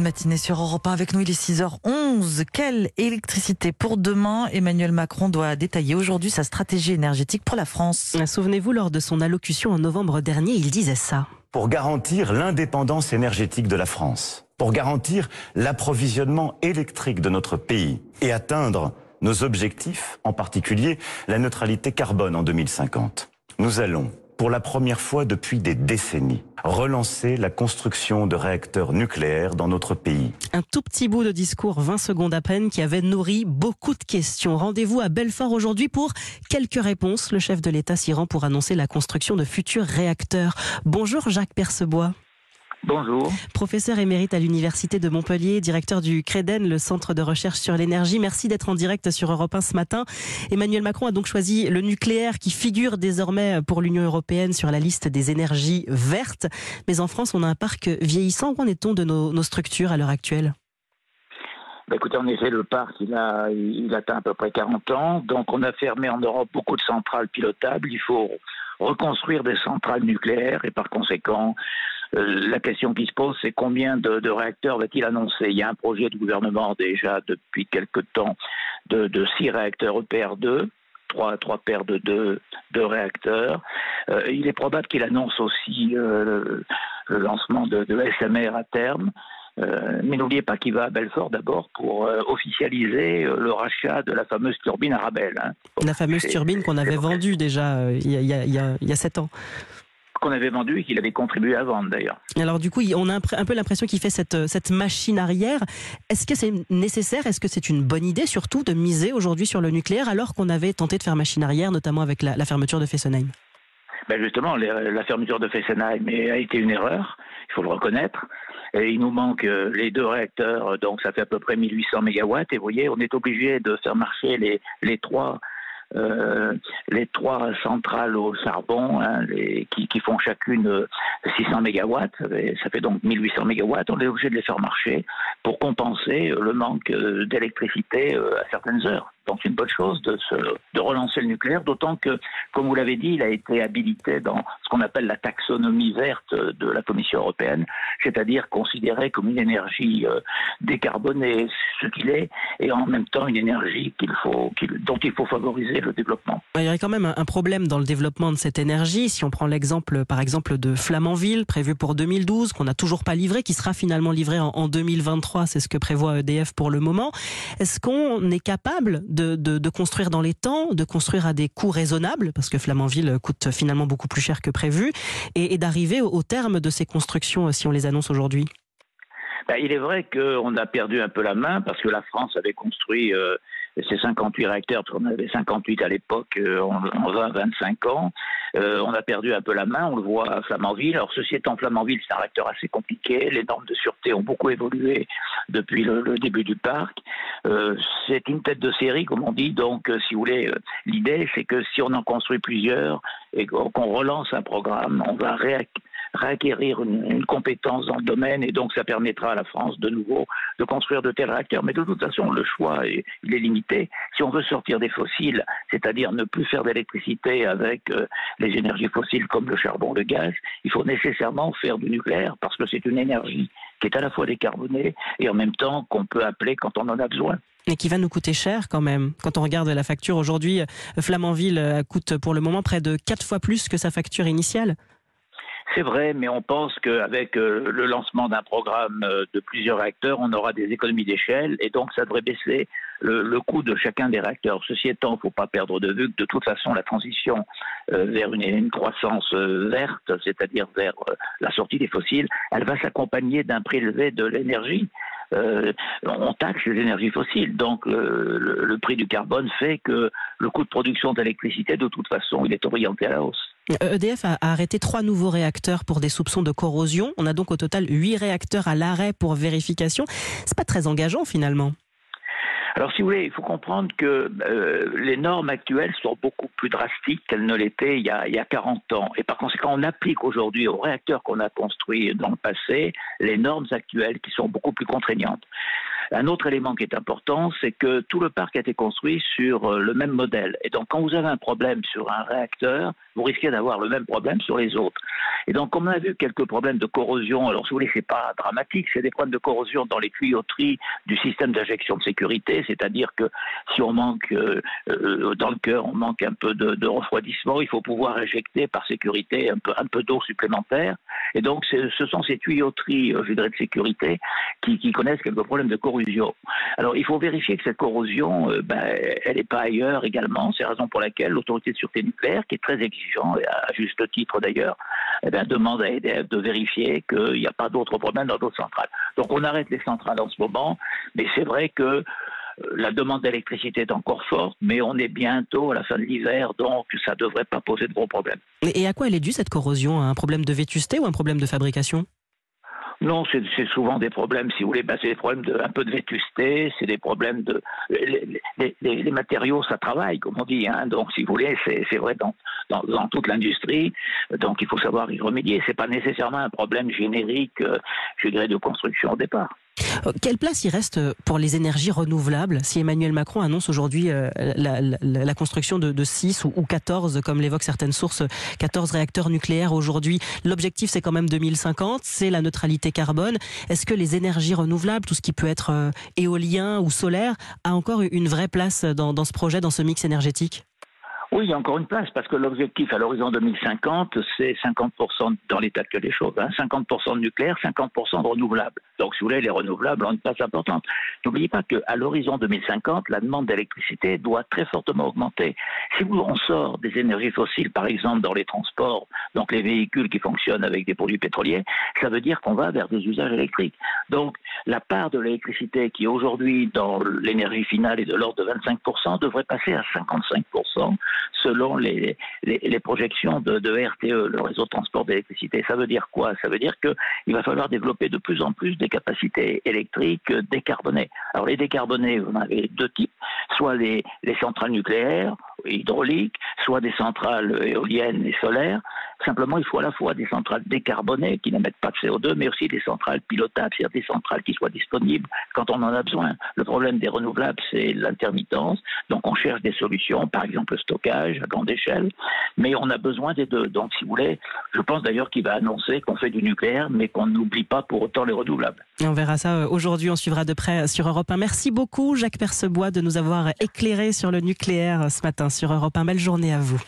Matinée sur Europe 1 avec nous, il est 6h11. Quelle électricité pour demain? Emmanuel Macron doit détailler aujourd'hui sa stratégie énergétique pour la France. Souvenez-vous, lors de son allocution en novembre dernier, il disait ça. Pour garantir l'indépendance énergétique de la France, pour garantir l'approvisionnement électrique de notre pays et atteindre nos objectifs, en particulier la neutralité carbone en 2050, nous allons pour la première fois depuis des décennies, relancer la construction de réacteurs nucléaires dans notre pays. Un tout petit bout de discours, 20 secondes à peine, qui avait nourri beaucoup de questions. Rendez-vous à Belfort aujourd'hui pour quelques réponses. Le chef de l'État s'y rend pour annoncer la construction de futurs réacteurs. Bonjour Jacques Percebois. Bonjour. Professeur émérite à l'Université de Montpellier, directeur du CREDEN, le Centre de recherche sur l'énergie. Merci d'être en direct sur Europe 1 ce matin. Emmanuel Macron a donc choisi le nucléaire qui figure désormais pour l'Union européenne sur la liste des énergies vertes. Mais en France, on a un parc vieillissant. Où en est-on de nos, structures à l'heure actuelle? Bah, écoutez, en effet, le parc, il, a, il atteint à peu près 40 ans. Donc, on a fermé en Europe beaucoup de centrales pilotables. Il faut reconstruire des centrales nucléaires et par conséquent, la question qui se pose, c'est combien de, réacteurs va-t-il annoncer? Il y a un projet du gouvernement déjà depuis quelque temps de, six réacteurs EPR2. Trois, trois paires de deux, réacteurs. Euh, il est probable qu'il annonce aussi euh, le, lancement de, SMR à terme. mais n'oubliez pas qu'il va à Belfort d'abord pour officialiser le rachat de la fameuse turbine Arabelle. Hein. La fameuse turbine qu'on avait vendue déjà il y, a, il y a sept ans qu'on avait vendu et qu'il avait contribué à vendre d'ailleurs. Alors du coup, on a un peu l'impression qu'il fait cette, cette machine arrière. Est-ce que c'est nécessaire? Est-ce que c'est une bonne idée surtout de miser aujourd'hui sur le nucléaire alors qu'on avait tenté de faire machine arrière, notamment avec la, fermeture de Fessenheim? Ben justement, la fermeture de Fessenheim a été une erreur, il faut le reconnaître. Et il nous manque euh, les deux réacteurs, donc ça fait à peu près 1800 mégawatts. Et vous voyez, on est obligé de faire marcher les, les trois euh, les trois centrales au charbon, hein, les, qui, qui, font chacune 600 mégawatts, ça fait donc 1800 mégawatts, on est obligé de les faire marcher pour compenser le manque euh, d'électricité euh, à certaines heures. Donc une bonne chose de, relancer le nucléaire, d'autant que, comme vous l'avez dit, il a été habilité dans ce qu'on appelle la taxonomie verte de la Commission européenne, c'est-à-dire considéré comme une énergie euh, décarbonée, ce qu'il est, et en même temps une énergie qu'il faut, dont il faut favoriser le développement. Il y aurait quand même un problème dans le développement de cette énergie. Si on prend l'exemple, par exemple, de Flamanville, prévu pour 2012, qu'on n'a toujours pas livré, qui sera finalement livré en, en 2023, c'est ce que prévoit EDF pour le moment. Est-ce qu'on est capable de, construire dans les temps, de construire à des coûts raisonnables, parce que Flamanville coûte finalement beaucoup plus cher que prévu, et, d'arriver au, terme de ces constructions si on les annonce aujourd'hui ben, Il est vrai qu'on a perdu un peu la main parce que la France avait construit euh, ces 58 réacteurs, parce qu'on avait 58 à l'époque euh, en, 20-25 ans. Euh, on a perdu un peu la main, on le voit à Flamanville. Alors ceci étant, Flamanville, c'est un réacteur assez compliqué. Les normes de sûreté ont beaucoup évolué depuis le, début du parc. Euh, c'est une tête de série, comme on dit. Donc, si vous voulez, l'idée, c'est que si on en construit plusieurs et qu'on relance un programme, on va réactiver réacquérir une, compétence dans le domaine et donc ça permettra à la France de nouveau de construire de tels réacteurs. Mais de toute façon, le choix est, limité. Si on veut sortir des fossiles, c'est-à-dire ne plus faire d'électricité avec euh, les énergies fossiles comme le charbon, le gaz, il faut nécessairement faire du nucléaire parce que c'est une énergie qui est à la fois décarbonée et en même temps qu'on peut appeler quand on en a besoin. Mais qui va nous coûter cher quand même. Quand on regarde la facture aujourd'hui, Flamanville euh, coûte pour le moment près de 4 fois plus que sa facture initiale. C'est vrai, mais on pense qu'avec euh, le lancement d'un programme euh, de plusieurs réacteurs, on aura des économies d'échelle et donc ça devrait baisser le, coût de chacun des réacteurs. Ceci étant, il ne faut pas perdre de vue que de toute façon, la transition euh, vers une, croissance verte, c'est-à-dire vers la sortie des fossiles, elle va s'accompagner d'un prélevé de l'énergie. on taxe les énergies fossiles. Donc le, le, prix du carbone fait que le coût de production d'électricité, de toute façon, il est orienté à la hausse. EDF a arrêté trois nouveaux réacteurs pour des soupçons de corrosion. On a donc au total huit réacteurs à l'arrêt pour vérification. C'est pas très engageant finalement. Alors, si vous voulez, il faut comprendre que euh, les normes actuelles sont beaucoup plus drastiques qu'elles ne l'étaient il y a 40 ans. Et par conséquent, on applique aujourd'hui aux réacteurs qu'on a construits dans le passé les normes actuelles qui sont beaucoup plus contraignantes. Un autre élément qui est important, c'est que tout le parc a été construit sur euh, le même modèle. Et donc, quand vous avez un problème sur un réacteur, vous risquez d'avoir le même problème sur les autres. Et donc, on a vu quelques problèmes de corrosion. Alors, si vous voulez, c'est pas dramatique, c'est des problèmes de corrosion dans les tuyauteries du système d'injection de sécurité, c'est-à-dire que si on manque euh, euh, dans le cœur, on manque un peu de, refroidissement, il faut pouvoir injecter par sécurité un peu, d'eau supplémentaire. Et donc, ce sont ces tuyauteries, je dirais, de sécurité qui connaissent quelques problèmes de corrosion. Alors, il faut vérifier que cette corrosion, euh, ben, elle n'est pas ailleurs également. C'est la raison pour laquelle l'autorité de sûreté nucléaire, qui est très exigeante, à juste titre d'ailleurs, eh ben, demande à EDF de vérifier qu'il n'y a pas d'autres problèmes dans d'autres centrales. Donc, on arrête les centrales en ce moment, mais c'est vrai que euh, la demande d'électricité est encore forte, mais on est bientôt à la fin de l'hiver, donc ça ne devrait pas poser de gros problèmes. Et à quoi elle est due cette corrosion? Un problème de vétusté ou un problème de fabrication? Non, c'est souvent des problèmes, si vous voulez, ben, c'est des problèmes de, un peu de vétusté, c'est des problèmes de... Les, matériaux, ça travaille, comme on dit, hein, donc si vous voulez, c'est vrai dans, toute l'industrie, donc il faut savoir y remédier. C'est pas nécessairement un problème générique, euh, je dirais, de construction au départ. Euh, quelle place il reste pour les énergies renouvelables si Emmanuel Macron annonce aujourd'hui euh, la, construction de, 6 ou 14, comme l'évoquent certaines sources, 14 réacteurs nucléaires aujourd'hui? L'objectif, c'est quand même 2050, c'est la neutralité carbone. Est-ce que les énergies renouvelables, tout ce qui peut être euh, éolien ou solaire, a encore une vraie place dans ce projet, dans ce mix énergétique? Oui, il y a encore une place, parce que l'objectif à l'horizon 2050, c'est 50% dans l'état actuel des choses, 50% hein. de nucléaire, 50% de renouvelables. Donc, si vous voulez, les renouvelables ont une place importante. N'oubliez pas qu'à l'horizon 2050, la demande d'électricité doit très fortement augmenter. Si on sort des énergies fossiles, par exemple dans les transports, donc les véhicules qui fonctionnent avec des produits pétroliers, ça veut dire qu'on va vers des usages électriques. Donc, la part de l'électricité qui aujourd'hui dans l'énergie finale est de l'ordre de 25% devrait passer à 55% selon les, les, projections de, RTE, le réseau de transport d'électricité. Ça veut dire quoi? Ça veut dire qu'il va falloir développer de plus en plus des capacités électriques décarbonées. Alors les décarbonés, vous en avez deux types, soit les, les centrales nucléaires, hydrauliques, soit des centrales éoliennes et solaires. Simplement, il faut à la fois des centrales décarbonées qui n'émettent pas de CO2, mais aussi des centrales pilotables, c'est-à-dire des centrales qui soient disponibles quand on en a besoin. Le problème des renouvelables, c'est l'intermittence. Donc, on cherche des solutions, par exemple le stockage à grande échelle, mais on a besoin des deux. Donc, si vous voulez, je pense d'ailleurs qu'il va annoncer qu'on fait du nucléaire, mais qu'on n'oublie pas pour autant les renouvelables. on verra ça euh, aujourd'hui. On suivra de près sur Europe 1. Merci beaucoup, Jacques Percebois, de nous avoir éclairé sur le nucléaire ce matin sur Europe 1. Belle journée à vous.